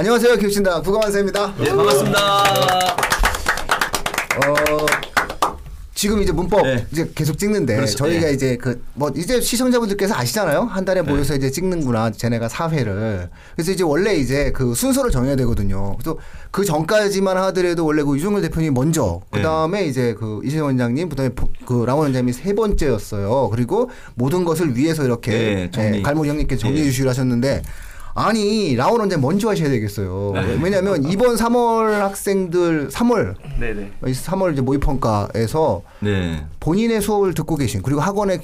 안녕하세요. 교신다 부가만세입니다. 네, 반갑습니다. 어, 지금 이제 문법 네. 이제 계속 찍는데 그렇죠. 저희가 네. 이제 그 뭐 이제 시청자분들께서 아시잖아요. 한 달에 모여서 이제 찍는구나. 쟤네가 4회를. 그래서 이제 원래 이제 그 순서를 정해야 되거든요. 그래서 그 전까지만 하더라도 원래 그 유종열 대표님 먼저 네. 그다음에 이제 그 이재용 원장님 그다음에 포- 그 라원 원장님이 세 번째였어요. 그리고 모든 것을 위해서 이렇게 네. 예, 갈목 형님께서 정리해 네. 주시기로 하셨는데 아니 라원 원장님 먼저 하셔야 되겠어요. 왜냐하면 이번 3월 학생들 3월 네네. 3월 이제 모의평가에서 네. 본인의 수업을 듣고 계신 그리고 학원에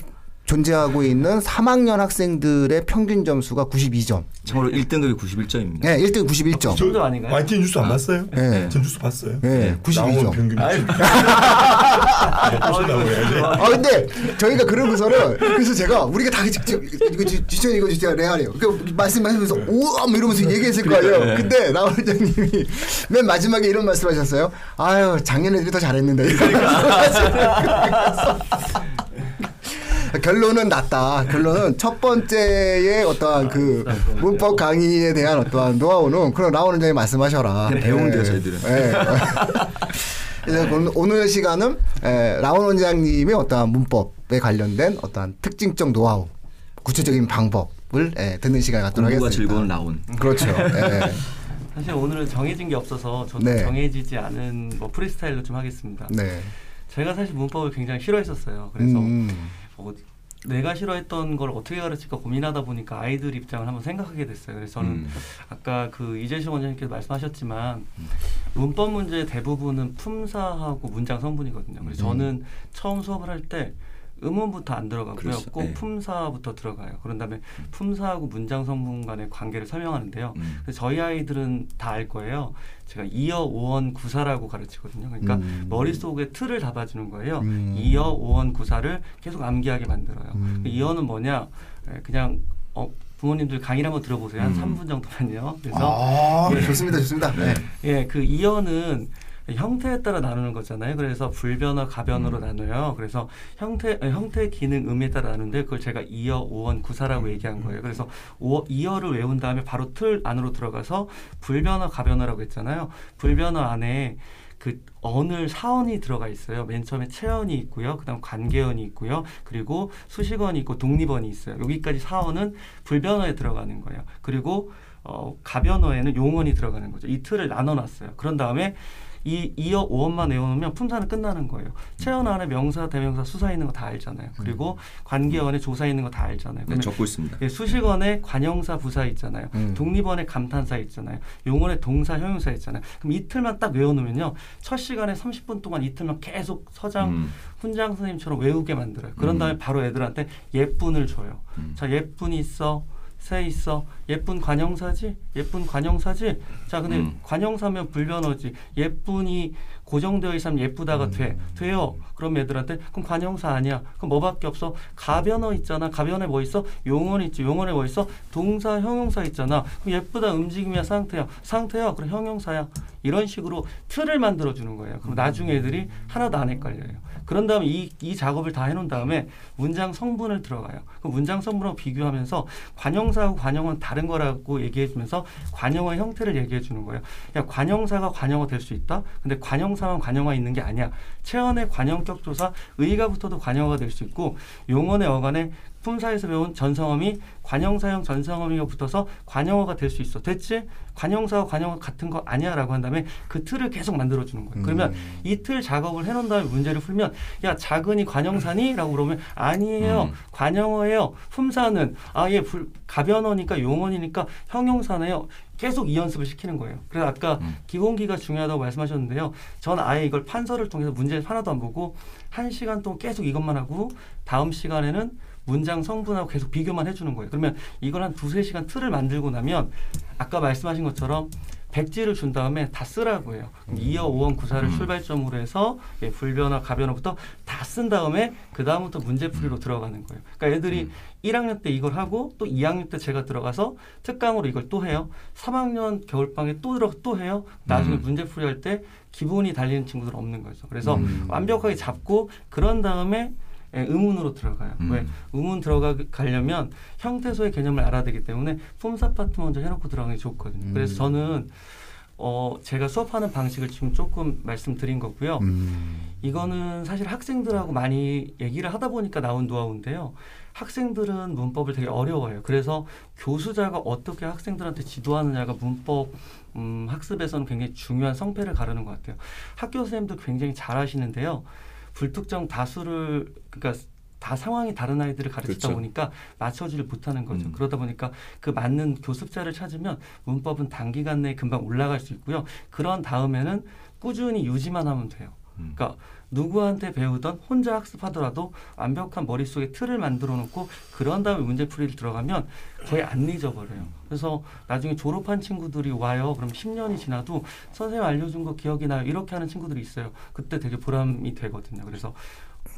존재하고 있는 3학년 학생들의 평균 점수가 92점. 참고로 1등급이 91점입니다. 네, 1등 91점. 정도 아닌가요? YTN 뉴스 안 봤어요? 네. 전 뉴스 봤어요. 네, 나온 92점. 평균. 아 근데 저희가 그러고서는 그래서 제가 우리가 다 직접 이거 지천 이거 진짜 레알이에요. 그 말씀하시면서 오뭐 이러면서 얘기했을 거예요. 근데 나 원장님이 맨 마지막에 이런 말씀하셨어요. 아유 작년 애들이 더 잘했는데. 결론은 낮다. 결론은 첫 번째의 어떠한 그 문법 강의에 대한 어떠한 노하우는 그런 라온 원장님 말씀하셔라. 배우면 돼요, 예. 저희들은. 예. 그래서 오늘- 시간은 에, 라온 원장님의 어떠한 문법에 관련된 어떠한 특징적 노하우, 구체적인 방법을 에, 듣는 시간 갖도록 하겠습니다. 즐거운 라온. 그렇죠. 예. 사실 오늘은 정해진 게 없어서 저도 네. 정해지지 않은 뭐 프리스타일로 좀 하겠습니다. 네. 제가 사실 문법을 굉장히 싫어했었어요. 그래서 음, 어, 내가 싫어했던 걸 어떻게 가르칠까 고민하다 보니까 아이들 입장을 한번 생각하게 됐어요. 그래서 저는 음. 아까 그 이재식 원장님께서 말씀하셨지만 문법 문제 대부분은 품사하고 문장 성분이거든요. 그래서 음. 저는 처음 수업을 할 때 음원부터 안 들어가고요. 그렇죠. 꼭 네. 품사부터 들어가요. 그런 다음에 품사하고 문장 성분 간의 관계를 설명하는데요. 음. 그래서 저희 아이들은 다 알 거예요. 제가 이어 오원 구사라고 가르치거든요. 그러니까 음. 머릿속에 틀을 잡아주는 거예요. 음. 이어 오원 구사를 계속 암기하게 만들어요. 음. 그 이어는 뭐냐? 에, 그냥 어, 부모님들 강의를 한번 들어보세요. 한 음. 3분 정도만요. 그래서 아, 예. 좋습니다, 좋습니다. 네. 예, 그 이어는 형태에 따라 나누는 거잖아요. 그래서 불변어, 가변어로 나눠요. 그래서 형태, 어, 형태, 기능, 의미에 따라 나누는데 그걸 제가 이어, 오원, 구사라고 얘기한 거예요. 그래서 오, 이어를 외운 다음에 바로 틀 안으로 들어가서 불변어, 가변어라고 했잖아요. 불변어 안에 그 언을 사언이 들어가 있어요. 맨 처음에 체언이 있고요. 그다음 관계언이 있고요. 그리고 수식언이 있고 독립언이 있어요. 여기까지 사언은 불변어에 들어가는 거예요. 그리고 어, 가변어에는 용언이 들어가는 거죠. 이 틀을 나눠 놨어요. 그런 다음에 이 이어 오원만 외워놓으면 품사는 끝나는 거예요. 체언 안에 명사, 대명사, 수사 있는 거 다 알잖아요. 그리고 관계언에 조사 있는 거 다 알잖아요. 네, 적고 있습니다. 예, 수식어에 관형사 부사 있잖아요. 음. 독립어에 감탄사 있잖아요. 용어에 동사 형용사 있잖아요. 그럼 이틀만 딱 외워놓으면요. 첫 시간에 30분 동안 이틀만 계속 서장 음. 훈장 선생님처럼 외우게 만들어요. 그런 음. 다음에 바로 애들한테 예쁜을 줘요. 음. 자 예쁜이 있어. 새 있어. 예쁜 관형사지? 예쁜 관형사지? 자, 근데 음. 관형사면 불변어지. 예쁜이 고정되어 있으면 예쁘다가 돼. 돼요. 그럼 애들한테 그럼 관형사 아니야. 그럼 뭐밖에 없어? 가변어 있잖아. 가변에 뭐 있어? 용언 있지. 용언에 뭐 있어? 동사, 형용사 있잖아. 그럼 예쁘다 움직임이야, 상태야. 상태야. 그럼 형용사야. 이런 식으로 틀을 만들어 주는 거예요. 그럼 나중에 애들이 하나도 안 헷갈려요. 그런 다음에 이, 이 작업을 다 해놓은 다음에 문장 성분을 들어가요. 그 문장 성분하고 비교하면서 관형사하고 관형어는 다른 거라고 얘기해주면서 관형어 형태를 얘기해 주는 거예요. 야, 관형사가 관형어 될 수 있다? 근데 관형사만 관형어 있는 게 아니야. 체언의 관형격 조사, 의가 붙어도 관형어가 될 수 있고 용언의 어간에 품사에서 배운 전성어미 관형사형 전성어미가 붙어서 관형어가 될 수 있어. 됐지? 관형사와 관형어 같은 거 아니야 라고 한 다음에 그 틀을 계속 만들어 주는 거예요. 그러면 음. 이틀 작업을 해놓은 다음에 문제를 풀면 야 작은이 관형사니?라고 그러면 아니에요 음. 관형어예요 품사는 아예 가변어니까 용언이니까 형용사네요 계속 이 연습을 시키는 거예요 그래서 아까 음. 기본기가 중요하다고 말씀하셨는데요 전 아예 이걸 판서를 통해서 문제 하나도 안 보고 한 시간 동안 계속 이것만 하고 다음 시간에는 문장 성분하고 계속 비교만 해주는 거예요 그러면 이걸 한 두세 시간 틀을 만들고 나면 아까 말씀하신 것처럼 백지를 준 다음에 다 쓰라고 해요. 이어 오원 구사를 음. 출발점으로 해서 예, 불변화 가변화부터 다 쓴 다음에 그 다음부터 문제풀이로 들어가는 거예요. 그러니까 애들이 음. 1학년 때 이걸 하고 또 2학년 때 제가 들어가서 특강으로 이걸 또 해요. 3학년 겨울방에 또 들어 또 해요. 나중에 음. 문제풀이 할 때 기본이 달리는 친구들 은 없는 거죠. 그래서 음. 완벽하게 잡고 그런 다음에 예, 의문으로 들어가요. 음. 왜 의문 들어가려면 형태소의 개념을 알아야 되기 때문에 품사 파트 먼저 해놓고 들어가는 게 좋거든요. 음. 그래서 저는 어 제가 수업하는 방식을 지금 조금 말씀드린 거고요. 음. 이거는 사실 학생들하고 많이 얘기를 하다 보니까 나온 노하우인데요. 학생들은 문법을 되게 어려워해요. 그래서 교수자가 어떻게 학생들한테 지도하느냐가 문법 음, 학습에서는 굉장히 중요한 성패를 가르는 것 같아요. 학교 선생님도 굉장히 잘하시는데요. 불특정 다수를 그러니까 다 상황이 다른 아이들을 가르치다 그렇죠. 보니까 맞춰지를 못하는 거죠. 음. 그러다 보니까 그 맞는 교습자를 찾으면 문법은 단기간 내에 금방 올라갈 수 있고요. 그런 다음에는 꾸준히 유지만 하면 돼요. 음. 그러니까 누구한테 배우던 혼자 학습하더라도 완벽한 머릿속에 틀을 만들어 놓고 그런 다음에 문제풀이를 들어가면 거의 안 잊어버려요. 그래서 나중에 졸업한 친구들이 와요. 그럼 10년이 지나도 선생님 알려준 거 기억이 나요. 이렇게 하는 친구들이 있어요. 그때 되게 보람이 되거든요. 그래서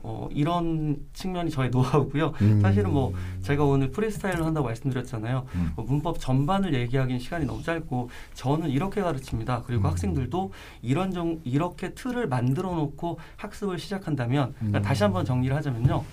어, 이런 측면이 저의 노하우고요. 음. 사실은 뭐 제가 오늘 프리스타일로 한다고 말씀드렸잖아요. 음. 뭐 문법 전반을 얘기하기는 시간이 너무 짧고 저는 이렇게 가르칩니다. 그리고 음. 학생들도 이런 정 이렇게 틀을 만들어 놓고 학습을 시작한다면 그러니까 음. 다시 한번 정리를 하자면요.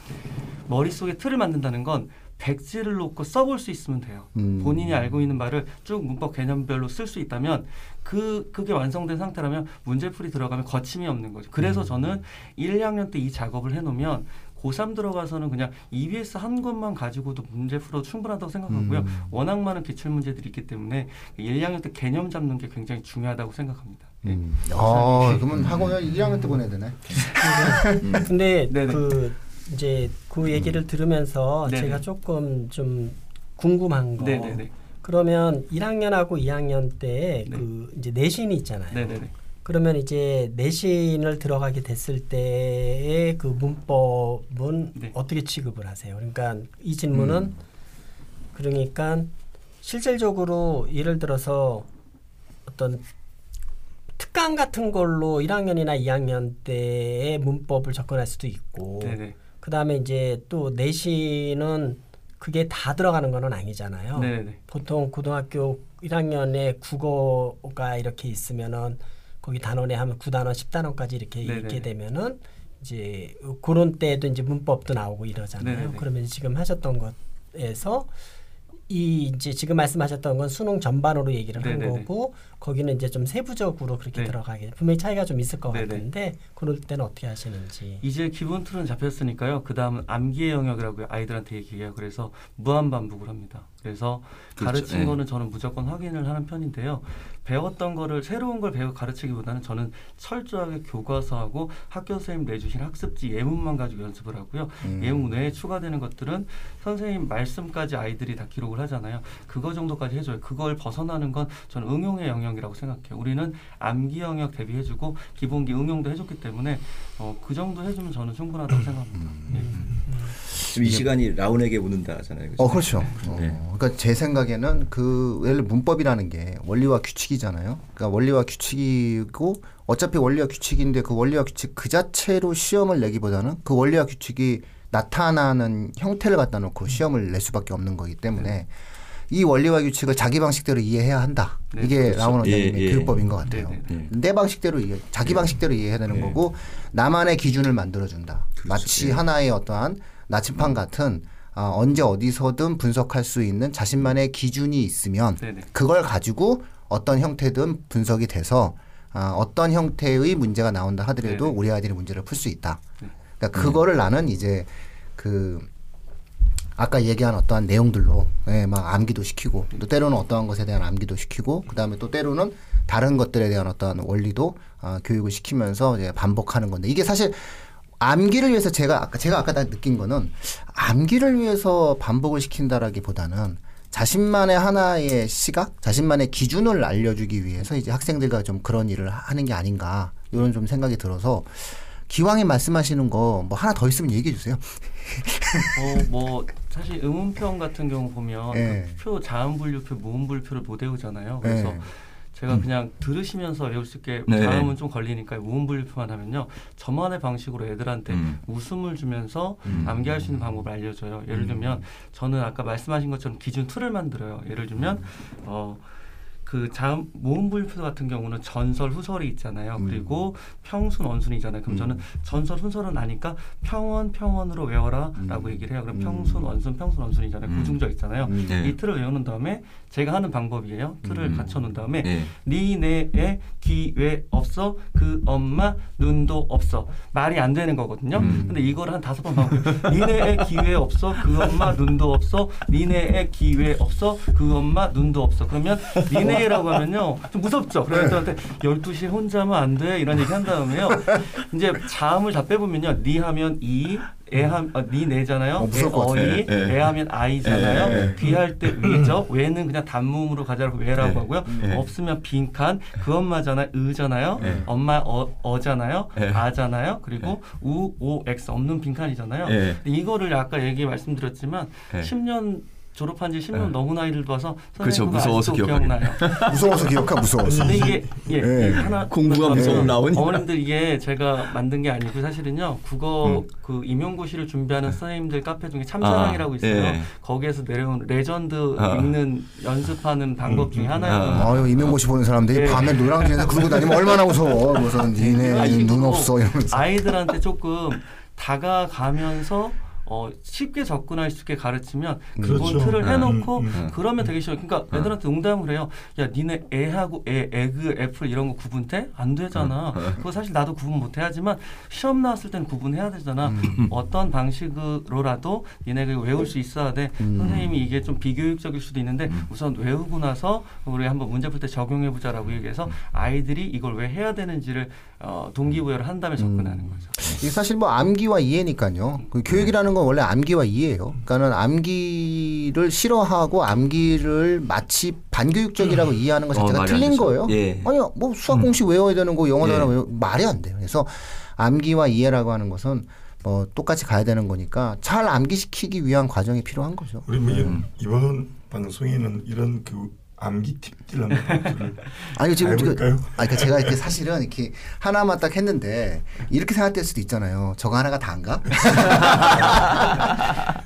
머릿속에 틀을 만든다는 건 백지를 놓고 써볼 수 있으면 돼요. 음. 본인이 알고 있는 말을 쭉 문법 개념별로 쓸 수 있다면 그 그게 완성된 상태라면 문제풀이 들어가면 거침이 없는 거죠. 그래서 음. 저는 1, 2학년 때 이 작업을 해놓으면 고3 들어가서는 그냥 EBS 한 것만 가지고도 문제 풀어도 충분하다고 생각하고요. 음. 워낙 많은 기출 문제들이 있기 때문에 1, 2학년 때 개념 잡는 게 굉장히 중요하다고 생각합니다. 네. 음. 아, 그러면 학원을 1학년 때 보내야 되네. 근데 네네. 그 이제 그 얘기를 들으면서 네네. 제가 조금 좀 궁금한 거. 네네네. 그러면 1학년하고 2학년 때 네. 그 이제 내신이 있잖아요. 네네네. 그러면 이제 내신을 들어가게 됐을 때의 그 문법은 네. 어떻게 취급을 하세요? 그러니까 이 질문은 음. 그러니까 실질적으로 예를 들어서 어떤 특강 같은 걸로 1학년이나 2학년 때의 문법을 접근할 수도 있고 네네. 그 다음에 이제 또 내신은 그게 다 들어가는 거는 아니잖아요. 네네. 보통 고등학교 1학년에 국어가 이렇게 있으면은 거기 단원에 하면 9단원, 10단원까지 이렇게 네네. 있게 되면은 이제 그런 때도 이제 문법도 나오고 이러잖아요. 네네네. 그러면 지금 하셨던 것에서 이 이제 지금 말씀하셨던 건 수능 전반으로 얘기를 한 네네네. 거고 거기는 이제 좀 세부적으로 그렇게 네. 들어가게 분명히 차이가 좀 있을 것 네네. 같은데 그럴 때는 어떻게 하시는지. 이제 기본 틀은 잡혔으니까요. 그 다음은 암기의 영역이라고 아이들한테 얘기해요. 그래서 무한 반복을 합니다. 그래서 그렇죠. 가르친 예. 거는 저는 무조건 확인을 하는 편인데요. 배웠던 거를 새로운 걸 배워 가르치기보다는 저는 철저하게 교과서하고 학교 선생님 내주신 학습지 예문만 가지고 연습을 하고요. 음. 예문 외에 추가되는 것들은 선생님 말씀까지 아이들이 다 기록을 하잖아요. 그거 정도까지 해줘요. 그걸 벗어나는 건 저는 응용의 영역이라고 생각해요. 우리는 암기 영역 대비해주고 기본기 응용도 해줬기 때문에 어, 그 정도 해주면 저는 충분하다고 생각합니다. 예. 지금 이 시간이 라운에게 묻는다잖아요. 어, 그렇죠. 어, 네. 그러니까 제 생각에는 그 문법이라는 게 원리와 규칙이잖아요. 그러니까 원리와 규칙이고 어차피 원리와 규칙인데 그 원리와 규칙 그 자체로 시험을 내기보다는 그 원리와 규칙이 나타나는 형태를 갖다 놓고 시험을 낼 수밖에 없는 거기 때문에 이 원리와 규칙을 자기 방식대로 이해해야 한다. 네, 이게 그렇죠. 라운 원장님의 예, 예. 교육법인 것 같아요. 네, 네, 네. 내 방식대로 이해, 자기 방식대로 이해해야 되는 네. 거고 나만의 기준을 만들어준다. 그렇죠. 마치 예. 하나의 어떠한 나침판 같은 아, 언제 어디서든 분석할 수 있는 자신만의 기준이 있으면 네네. 그걸 가지고 어떤 형태든 분석이 돼서 아, 어떤 형태의 문제가 나온다 하더라도 네네. 우리 아이들이 문제를 풀 수 있다. 네. 그러니까 그거를 나는 이제 그 아까 얘기한 어떠한 내용들로 예, 막 암기도 시키고 또 때로는 어떠한 것에 대한 암기도 시키고 그다음에 또 때로는 다른 것들에 대한 어떠한 원리도 아, 교육을 시키면서 이제 반복하는 건데 이게 사실 암기를 위해서 제가 아까 제가 아까 다 느낀 거는 암기를 위해서 반복을 시킨다라기보다는 자신만의 하나의 시각, 자신만의 기준을 알려주기 위해서 이제 학생들과 좀 그런 일을 하는 게 아닌가 이런 좀 생각이 들어서 기왕에 말씀하시는 거 뭐 하나 더 있으면 얘기해 주세요. 어, 뭐 사실 의문편 같은 경우 보면 예. 그표 자음 분류표, 모음 분류표를 못 외우잖아요. 그래서 예. 제가 그냥 들으시면서 외울 수 있게 네. 자음은 좀 걸리니까 모음 분류표만 하면요. 저만의 방식으로 애들한테 음. 웃음을 주면서 음. 암기할 수 있는 방법을 알려줘요. 예를 들면 저는 아까 말씀하신 것처럼 기준 틀을 만들어요. 예를 들면 어 그 자음 모음부일표 같은 경우는 전설 후설이 있잖아요. 그리고 평순 원순이잖아요. 그럼 저는 전설 후설은 아니까 평원 평원으로 외워라라고 얘기를 해요. 그럼 평순 원순 평순 원순이잖아요. 음. 구중적 있잖아요. 네. 이 틀을 외우는 다음에 제가 하는 방법이에요. 틀을 음. 갖춰 놓은 다음에 예. 니네에 기회 없어 그 엄마 눈도 없어 말이 안 되는 거거든요. 음. 근데 이걸 한 다섯 번 하고 니네에 기회 없어 그 엄마 눈도 없어 니네에 기회 없어 그 엄마 눈도 없어 그러면 니네 라고 하면요 좀 무섭죠. 그래서 저한테 12시에 혼자 하면 안 돼 이런 얘기 한 다음에요. 이제 자음을 다 빼보면요 니 하면 이 애함 아, 니 내잖아요. 어, 같아. 어이 예, 예. 애하면 아이잖아요. 예, 예. 귀할 때 위죠. 외는 그냥 단무음으로 가자고 외라고 예. 하고요. 예. 없으면 빈칸 그 엄마잖아요. 의잖아요. 예. 엄마 어, 어잖아요. 예. 아잖아요. 그리고 우, 오, 엑스 없는 빈칸이잖아요. 이거를 아까 얘기 말씀드렸지만 예. 10년 졸업한 지 10년 예. 넘은 아이들 봐서 그렇죠. 무서워서. 기억나요. 무서워서 기억하 무서워서. 근데 이게 예, 예. 하나 공부가 말씀드리면 나오니. 어머님들 이게 제가 만든 게 아니고 사실은요 국어 음. 그 임용고시를 준비하는 선생님들 카페 중에 참사랑이라고 아, 있어요. 예. 거기에서 내려온 레전드 아. 읽는 연습하는 방법 중에 음, 하나예요. 아유 이명모씨 보는 사람들이 예. 밤에 노량진에서 그러고 다니면 얼마나 무서워. 무슨 니네 눈 없어 이러면서. 아이들한테 조금 다가가면서 어, 쉽게 접근할 수 있게 가르치면 기본 그렇죠. 틀을 해놓고 음, 음. 그러면 되게 쉬워요. 그러니까 애들한테 농담을 해요. 야, 니네 에하고 애, egg, apple 이런 거 구분돼? 안 되잖아. 그거 사실 나도 구분 못 해 하지만 시험 나왔을 때는 구분해야 되잖아. 어떤 방식으로라도 니네가 외울 수 있어야 돼. 선생님이 이게 좀 비교육적일 수도 있는데 우선 외우고 나서 우리 한번 문제 풀 때 적용해 보자라고 얘기해서 아이들이 이걸 왜 해야 되는지를 어, 동기부여를 한 다음에 접근하는 거죠. 이게 사실 뭐 암기와 이해니까요. 그 교육이라는 건 원래 암기와 이해예요. 그러니까는 암기를 싫어하고 암기를 마치 반교육적이라고 이해하는 것 어, 자체가 안 틀린. 거예요. 예. 아니요, 뭐 수학 공식 외워야 되는 거 영어 예. 단어 외워 말이 안 돼요. 그래서 암기와 이해라고 하는 것은 뭐 똑같이 가야 되는 거니까 잘 암기시키기 위한 과정이 필요한 거죠. 우리 뭐 이번 방송에는 이런 그 암기 한번 아니 지금 그, 해볼까요? 아니 그러니까 제가 이렇게 사실은 이렇게 하나만 딱 했는데 이렇게 생각될 수도 있잖아요. 저거 하나가 다인가?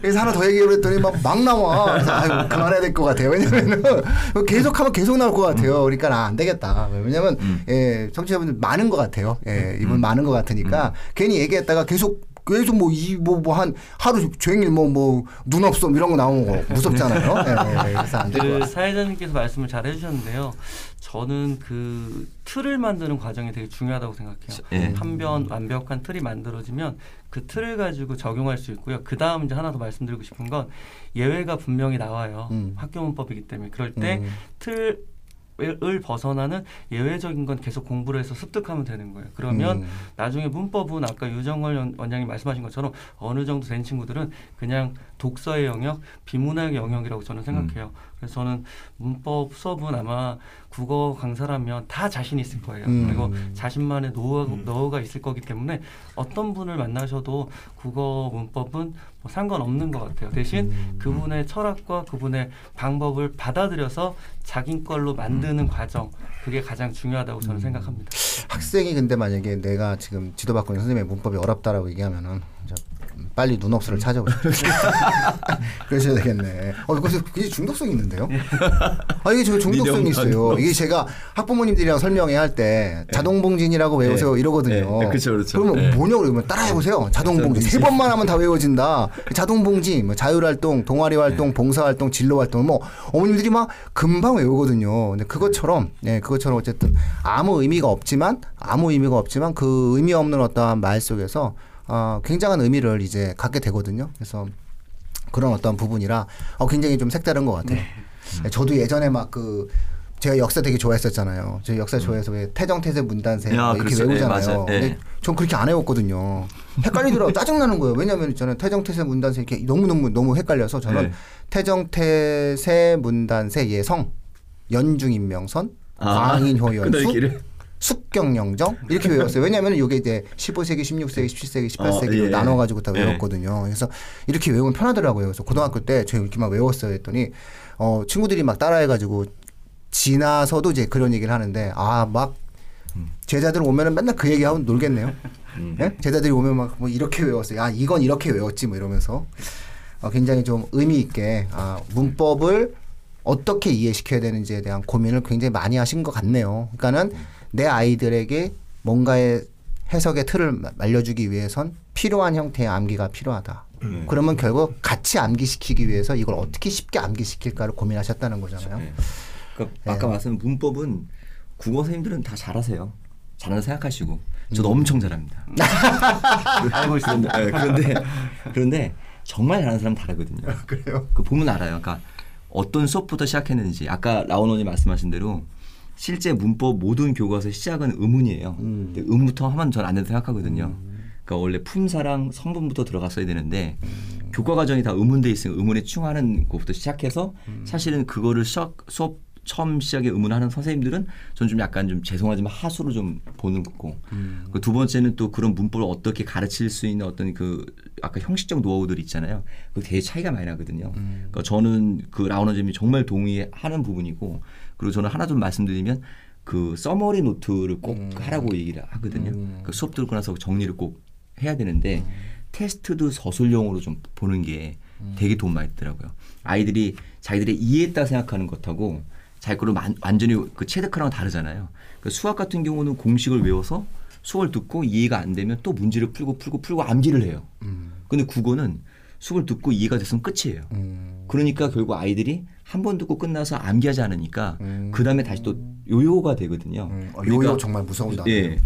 그래서 하나 더 얘기했더니 막, 막 나와. 그래서 아유 그만해야 될 것 같아요. 왜냐면은 계속하면 계속 나올 것 같아요. 그러니까 아, 안 되겠다. 왜냐면 예, 청취자분들 많은 것 같아요. 예, 이분 많은 것 같으니까 괜히 얘기했다가 계속 계속 뭐 이 뭐 뭐 한 하루 종일 뭐 뭐 눈 없어 이런 거 나오는 거 무섭잖아요. 예, 예, 그래서 안될것 그. 사회자님께서 말씀을 잘 해주셨는데요. 저는 그 틀을 만드는 과정이 되게 중요하다고 생각해요. 예. 한변 완벽한 틀이 만들어지면 그 틀을 가지고 적용할 수 있고요. 그 다음 이제 하나 더 말씀드리고 싶은 건 예외가 분명히 나와요. 음. 학교 문법이기 때문에 그럴 때 음. 틀을 벗어나는 예외적인 건 계속 공부를 해서 습득하면 되는 거예요. 그러면 음. 나중에 문법은 아까 유정걸 원- 원장님 말씀하신 것처럼 어느 정도 된 친구들은 그냥 독서의 영역, 비문학의 영역이라고 저는 생각해요. 그래서 저는 문법 수업은 아마 국어 강사라면 다 자신 있을 거예요. 음. 그리고 자신만의 노하, 음. 노하우가 있을 거기 때문에 어떤 분을 만나셔도 국어 문법은 뭐 상관없는 것 같아요. 대신 그분의 철학과 그분의 방법을 받아들여서 자기 걸로 만드는 과정 그게 가장 중요하다고 저는 생각합니다. 학생이 근데 만약에 내가 지금 지도받고 있는 선생님의 문법이 어렵다라고 얘기하면은 저 빨리 눈업수를 찾아보죠. 그러셔야 되겠네. 어, 그래서 굉장히 중독성이 있는데요. 아 이게 저 중독성이 있어요. 단어. 이게 제가 학부모님들이랑 설명회 할 때 자동봉진이라고 외우세요 예. 이러거든요. 예, 그렇죠, 그렇죠. 그러면 예. 뭐냐고 그러면 따라해보세요. 자동봉진 세 번만 하면 다 외워진다. 자동봉진, 뭐 자율활동, 동아리활동, 봉사활동, 진로활동 뭐 어머님들이 막 금방 외우거든요. 근데 그것처럼 예, 그것처럼 어쨌든 아무 의미가 없지만 아무 의미가 없지만 그 의미 없는 어떠한 말 속에서 어, 굉장한 의미를 이제 갖게 되거든요. 그래서 그런 어떤 부분이라 어, 굉장히 좀 색다른 것 같아요. 예, 저도 예전에 막그 제가 역사 되게 좋아했었잖아요. 저 역사 좋아해서 왜 태정 태세 문단세 야, 뭐 이렇게 그렇죠. 예, 외우잖아요. 맞아요. 예. 근데 전 그렇게 안 외웠거든요. 헷갈리더라고 짜증 나는 거예요. 왜냐하면 저는 태정 태세 문단세 이렇게 너무 너무 너무 헷갈려서 저는 예. 태정 태세 문단세 예성 연중인명선 아, 광인효연수. 숙경영정 이렇게 외웠어요. 왜냐하면 이게 이제 15세기, 16세기, 17세기, 18세기로 어, 예. 나눠가지고 다 예. 외웠거든요. 그래서 이렇게 외우면 편하더라고요. 그래서 고등학교 때 제가 이렇게 막 외웠어요. 했더니 어, 친구들이 막 따라해가지고 지나서도 이제 그런 얘기를 하는데 아막 제자들 오면은 맨날 그 얘기하고 놀겠네요. 예? 제자들이 오면 막 뭐 이렇게 외웠어요. 아 이건 이렇게 외웠지 뭐 이러면서 어, 굉장히 좀 의미 있게 아, 문법을 어떻게 이해시켜야 되는지에 대한 고민을 굉장히 많이 하신 것 같네요. 그러니까는 내 아이들에게 뭔가의 해석의 틀을 마- 말려주기 위해선 필요한 형태의 암기가 필요하다. 음. 그러면 결국 같이 암기시키기 위해서 이걸 어떻게 쉽게 암기시킬까를 고민하셨다는 거잖아요. 네. 그러니까 아까 네. 말씀한 문법은 국어 선생님들은 다 잘하세요. 잘한다 생각하시고 저도 음. 엄청 잘합니다. 알고 있습니다. 네, 그런데 그런데 정말 잘하는 사람 은 다르거든요. 그래요? 그 보면 알아요. 그러니까 어떤 수업부터 시작했는지 아까 라오노님 말씀하신 대로 실제 문법 모든 교과서 시작은 의문이에요. 음. 근데 의문부터 하면 전 안 된다 생각하거든요. 그러니까 원래 품사랑 성분부터 들어갔어야 되는데 음. 교과 과정이 다 의문돼 있으면 의문에 충하는 것부터 시작해서 음. 사실은 그거를 수학, 수업 처음 시작에 의문하는 선생님들은 저는 좀 약간 좀 죄송하지만 하수로 좀 보는 거고 음. 그두 번째는 또 그런 문법을 어떻게 가르칠 수 있는 어떤 그 아까 형식적 노하우들 있잖아요. 그 되게 차이가 많이 나거든요. 그러니까 저는 그 라오너님이 정말 동의하는 부분이고 그리고 저는 하나 좀 말씀드리면 그 서머리 노트를 꼭 하라고 얘기를 하거든요. 그 수업 들고 나서 정리를 꼭 해야 되는데 테스트도 서술형으로 좀 보는 게 되게 도움 많이 되더라고요. 아이들이 자기들이 이해했다 생각하는 것하고 자기 거를 만- 완전히 그 체득하랑은 다르잖아요. 그 수학 같은 경우는 공식을 외워서 수업을 듣고 이해가 안 되면 또 문제를 풀고 풀고 풀고 암기를 해요. 근데 국어는 수업을 듣고 이해가 됐으면 끝이에요. 음. 그러니까 결국 아이들이 한 번 듣고 끝나서 암기하지 않으니까 음. 그 다음에 다시 또 요요가 되거든요. 음. 어, 그러니까 요요 정말 무서운 단어예요. 예.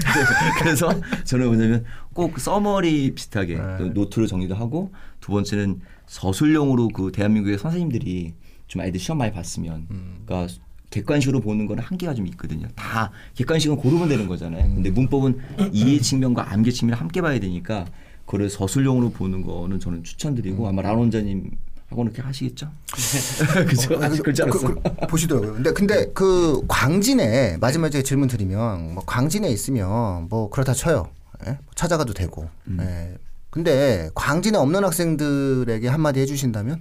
그래서 저는 뭐냐면 꼭그 서머리 비슷하게 네. 또 노트를 정리도 하고 두 번째는 서술형으로 그 대한민국의 선생님들이 좀 아이들 시험 많이 봤으면 음. 그러니까 객관식으로 보는 거는 한계가 좀 있거든요. 다 객관식은 고르면 되는 거잖아요. 음. 근데 문법은 이해 측면과 암기 측면을 함께 봐야 되니까 그걸 서술형으로 보는 거는 저는 추천드리고 아마 란 원자님 하고 그렇게 하시겠죠? 그죠? 어, 그- 그렇지 않았어? 그- 그- 보시더라고요. 근데 근데 그 광진에 마지막에 질문 드리면 뭐 광진에 있으면 뭐 그렇다 쳐요. 예? 찾아가도 되고. 음. 예. 근데 광진에 없는 학생들에게 한마디 해주신다면?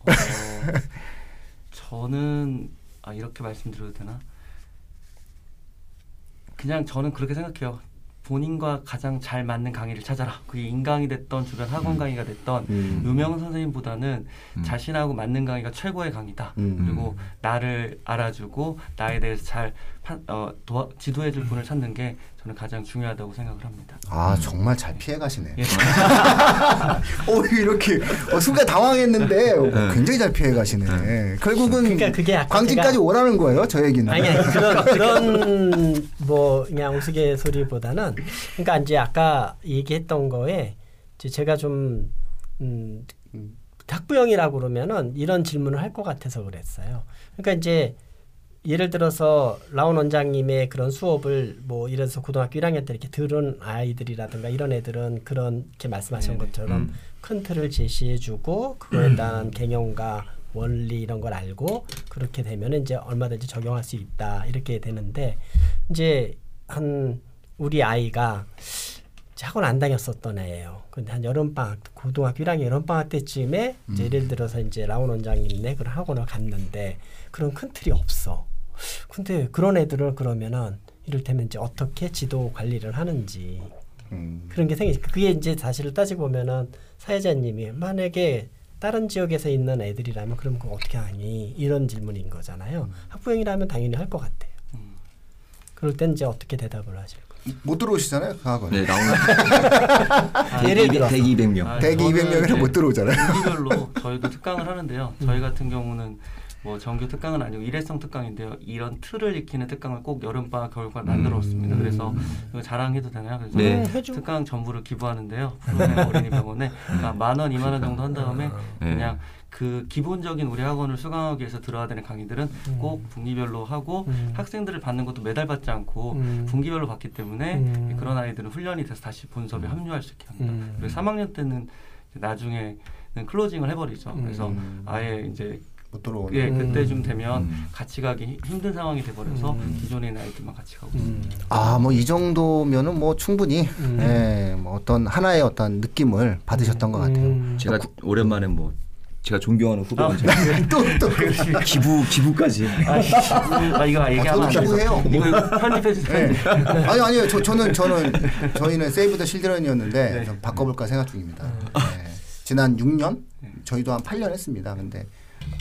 어, 저는 아 이렇게 말씀드려도 되나? 그냥 저는 그렇게 생각해요. 본인과 가장 잘 맞는 강의를 찾아라. 그게 인강이 됐던 주변 학원 강의가 됐던 음. 유명 선생님보다는 음. 자신하고 맞는 강의가 최고의 강의다. 음. 그리고 나를 알아주고 나에 대해서 잘 판- 어, 도와, 지도해줄 분을 찾는 게 저는 가장 중요하다고 생각을 합니다. 아 정말 잘 피해 가시네. 예. 어 이렇게 어, 순간 당황했는데 어, 굉장히 잘 피해 가시네. 결국은 그러니까 광진까지 제가- 오라는 거예요, 저 얘기는. 아니, 아니 그런 그런 뭐 그냥 우스갯소리보다는 그러니까 이제 아까 얘기했던 거에 이제 제가 좀 음, 학부형이라고 그러면은 이런 질문을 할 것 같아서 그랬어요. 그러니까 이제 예를 들어서 라온 원장님의 그런 수업을 뭐 들어서 고등학교 1학년 때 이렇게 들은 아이들이라든가 이런 애들은 그런 이렇게 말씀하신 네네. 것처럼 음. 큰 틀을 제시해주고 그거에 대한 개념과 원리 이런 걸 알고 그렇게 되면 이제 얼마든지 적용할 수 있다 이렇게 되는데 이제 한 우리 아이가 학원 안 다녔었던 애예요. 근데 한 여름 방학 고등학교 1학년 여름 방학 때쯤에 이제 예를 들어서 이제 라온 원장님네 그런 학원을 갔는데 그런 큰 틀이 없어. 근데 그런 애들을 그러면은 이를테면 이제 어떻게 지도 관리를 하는지 음. 그런 게 생기. 그게 이제 사실을 따지고 보면은 사회자님이 만약에 다른 지역에서 있는 애들이라면 그럼 그거 어떻게 하니 이런 질문인 거잖아요. 학부형이라면 당연히 할 것 같아요. 음. 그럴 땐 이제 어떻게 대답을 하실 거예요? 못 들어오시잖아요, 그 학원. 네, 나오는 예를 대기, 들어서. 대기 200명. 아, 대기 저는 200명이라 이제 못 들어오잖아요. 분기별로 저희도 특강을 하는데요. 저희 같은 경우는 뭐 정규 특강은 아니고 일회성 특강인데요. 이런 틀을 익히는 특강을 꼭 여름방학 겨울방학 만들었습니다. 그래서 이거 자랑해도 되나요? 그래서 네. 음, 해줘. 특강 전부를 기부하는데요. 어린이병원에 그러니까 만 원, 이만 원 정도 한 다음에 네. 그냥 그 기본적인 우리 학원을 수강하기 위해서 들어야 되는 강의들은 꼭 분기별로 하고 음. 학생들을 받는 것도 매달 받지 않고 음. 분기별로 받기 때문에 음. 그런 아이들은 훈련이 돼서 다시 본섭에 합류할 수 있게 합니다. 음. 그리고 3학년 때는 나중에는 클로징을 해버리죠. 그래서 음. 아예 이제 못 들어오는. 예, 음. 그때쯤 되면 음. 같이 가기 힘- 힘든 상황이 돼버려서 음. 있는 아이들만 같이 가고 음. 아, 뭐 이 정도면은 뭐 충분히 음. 예, 뭐 어떤 하나의 어떤 느낌을 받으셨던 것 같아요. 음. 제가 오랜만에 뭐 제가 존경하는 후배가 또 또. 기부 기부까지. 아 이거 얘기하면 기부해요. 이거 편집해 주세요. 네. 아니 아니요. 저 저는 저는 저희는 세이브 더 실드런이었는데 네. 좀 바꿔볼까 생각 중입니다. 네. 지난 6년 저희도 한 8년 했습니다. 근데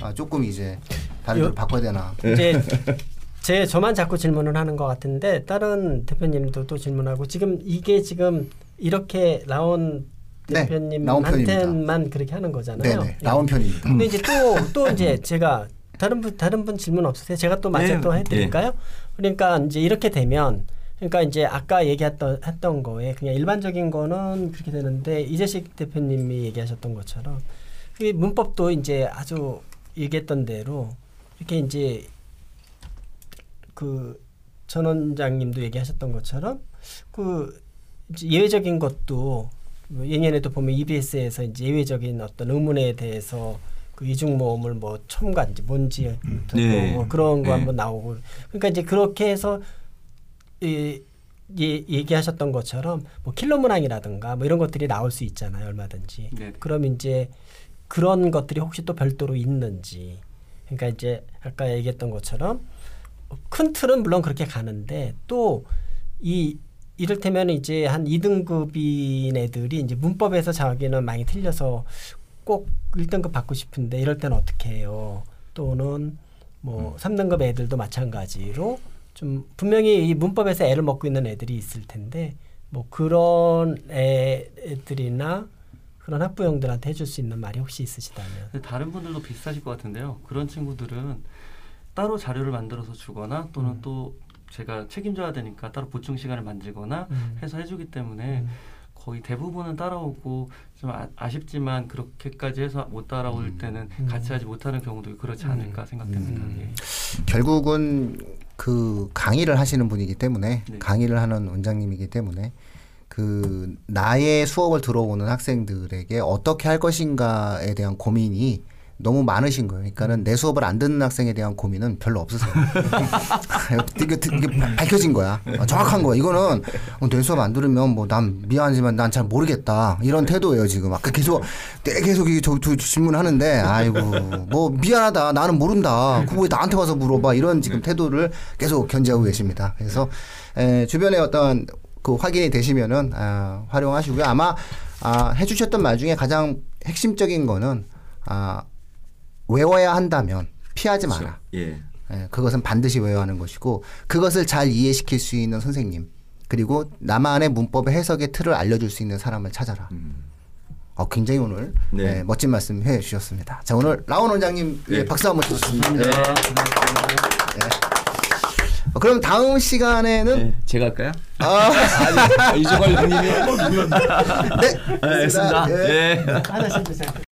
아, 조금 이제 다른 요- 바꿔야 되나. 이제 제 저만 자꾸 질문을 하는 것 같은데 다른 대표님도 또 질문하고 지금 이게 지금 이렇게 나온 네, 나온 대표님한테만 그렇게 하는 거잖아요. 네네 나온 편입니다. 근데 이제 또 또 이제 제가 다른 분 다른 분 질문 없으세요? 제가 또 마저 네, 또 해드릴까요? 그러니까 이제 이렇게 되면 그러니까 이제 아까 얘기했던 했던 거에 그냥 일반적인 거는 그렇게 되는데 이재식 대표님이 얘기하셨던 것처럼 그 문법도 이제 아주 얘기했던 대로 이렇게 이제 그 전 원장님도 얘기하셨던 것처럼 그 예외적인 것도 뭐 예년에도 보면 EBS에서 이제 예외적인 어떤 의문에 대해서 그 이중 모음을 뭐 첨가 이제 뭔지 네. 뭐 그런 거 네. 한번 나오고 그러니까 이제 그렇게 해서 이, 예, 얘기하셨던 것처럼 뭐 킬러 문항이라든가 뭐 이런 것들이 나올 수 있잖아요 얼마든지 네. 그럼 이제 그런 것들이 혹시 또 별도로 있는지 그러니까 이제 아까 얘기했던 것처럼 큰 틀은 물론 그렇게 가는데 또 이 이를테면 이제 한 2등급인 애들이 이제 문법에서 자기는 많이 틀려서 꼭 1등급 받고 싶은데 이럴 때는 어떻게 해요? 또는 뭐 3등급 애들도 마찬가지로 좀 분명히 이 문법에서 애를 먹고 있는 애들이 있을 텐데 뭐 그런 애들이나 그런 학부형들한테 해줄 수 있는 말이 혹시 있으시다면 다른 분들도 비슷하실 것 같은데요. 그런 친구들은 따로 자료를 만들어서 주거나 또는 음. 또 제가 책임져야 되니까 따로 보충 시간을 만들거나 음. 해서 해주기 때문에 음. 거의 대부분은 따라오고 좀 아, 쉽지만 그렇게까지 해서 못 따라올 때는 음. 같이 하지 못하는 경우도 그렇지 않을까 생각됩니다. 음. 예. 결국은 그 강의를 하시는 분이기 때문에 네. 강의를 하는 원장님이기 때문에 그 나의 수업을 들어오는 학생들에게 어떻게 할 것인가에 대한 고민이 너무 많으신 거예요. 그러니까는 내 수업을 안 듣는 학생에 대한 고민은 별로 없으세요. 이게, 이게 밝혀진 거야. 어, 정확한 거야. 이거는 어, 내 수업 안 들으면 뭐 난 미안하지만 난 잘 모르겠다. 이런 태도예요 지금. 아까 계속 내 계속 이 저, 저 질문하는데 아이고 뭐 미안하다. 나는 모른다. 그거 왜 나한테 와서 물어봐. 이런 지금 태도를 계속 견제하고 계십니다. 그래서 에, 주변에 어떤 그 확인이 되시면은 아, 활용하시고요. 아마 아, 해주셨던 말 중에 가장 핵심적인 거는 아, 외워야 한다면 피하지 마라. 예. 예, 그것은 반드시 외워야 하는 것이고 그것을 잘 이해시킬 수 있는 선생님 그리고 나만의 문법의 해석의 틀을 알려줄 수 있는 사람을 찾아라. 음. 어, 굉장히 오늘 네. 예, 멋진 말씀 해 주셨습니다. 자 오늘 라온 원장님 예, 네. 박수 한번 주셨습니다. 네. 어, 그럼 다음 시간에는 네. 제가 할까요? 아, 이종걸 형님이. 네, 알겠습니다. 예. 예. 하나씩 주세요.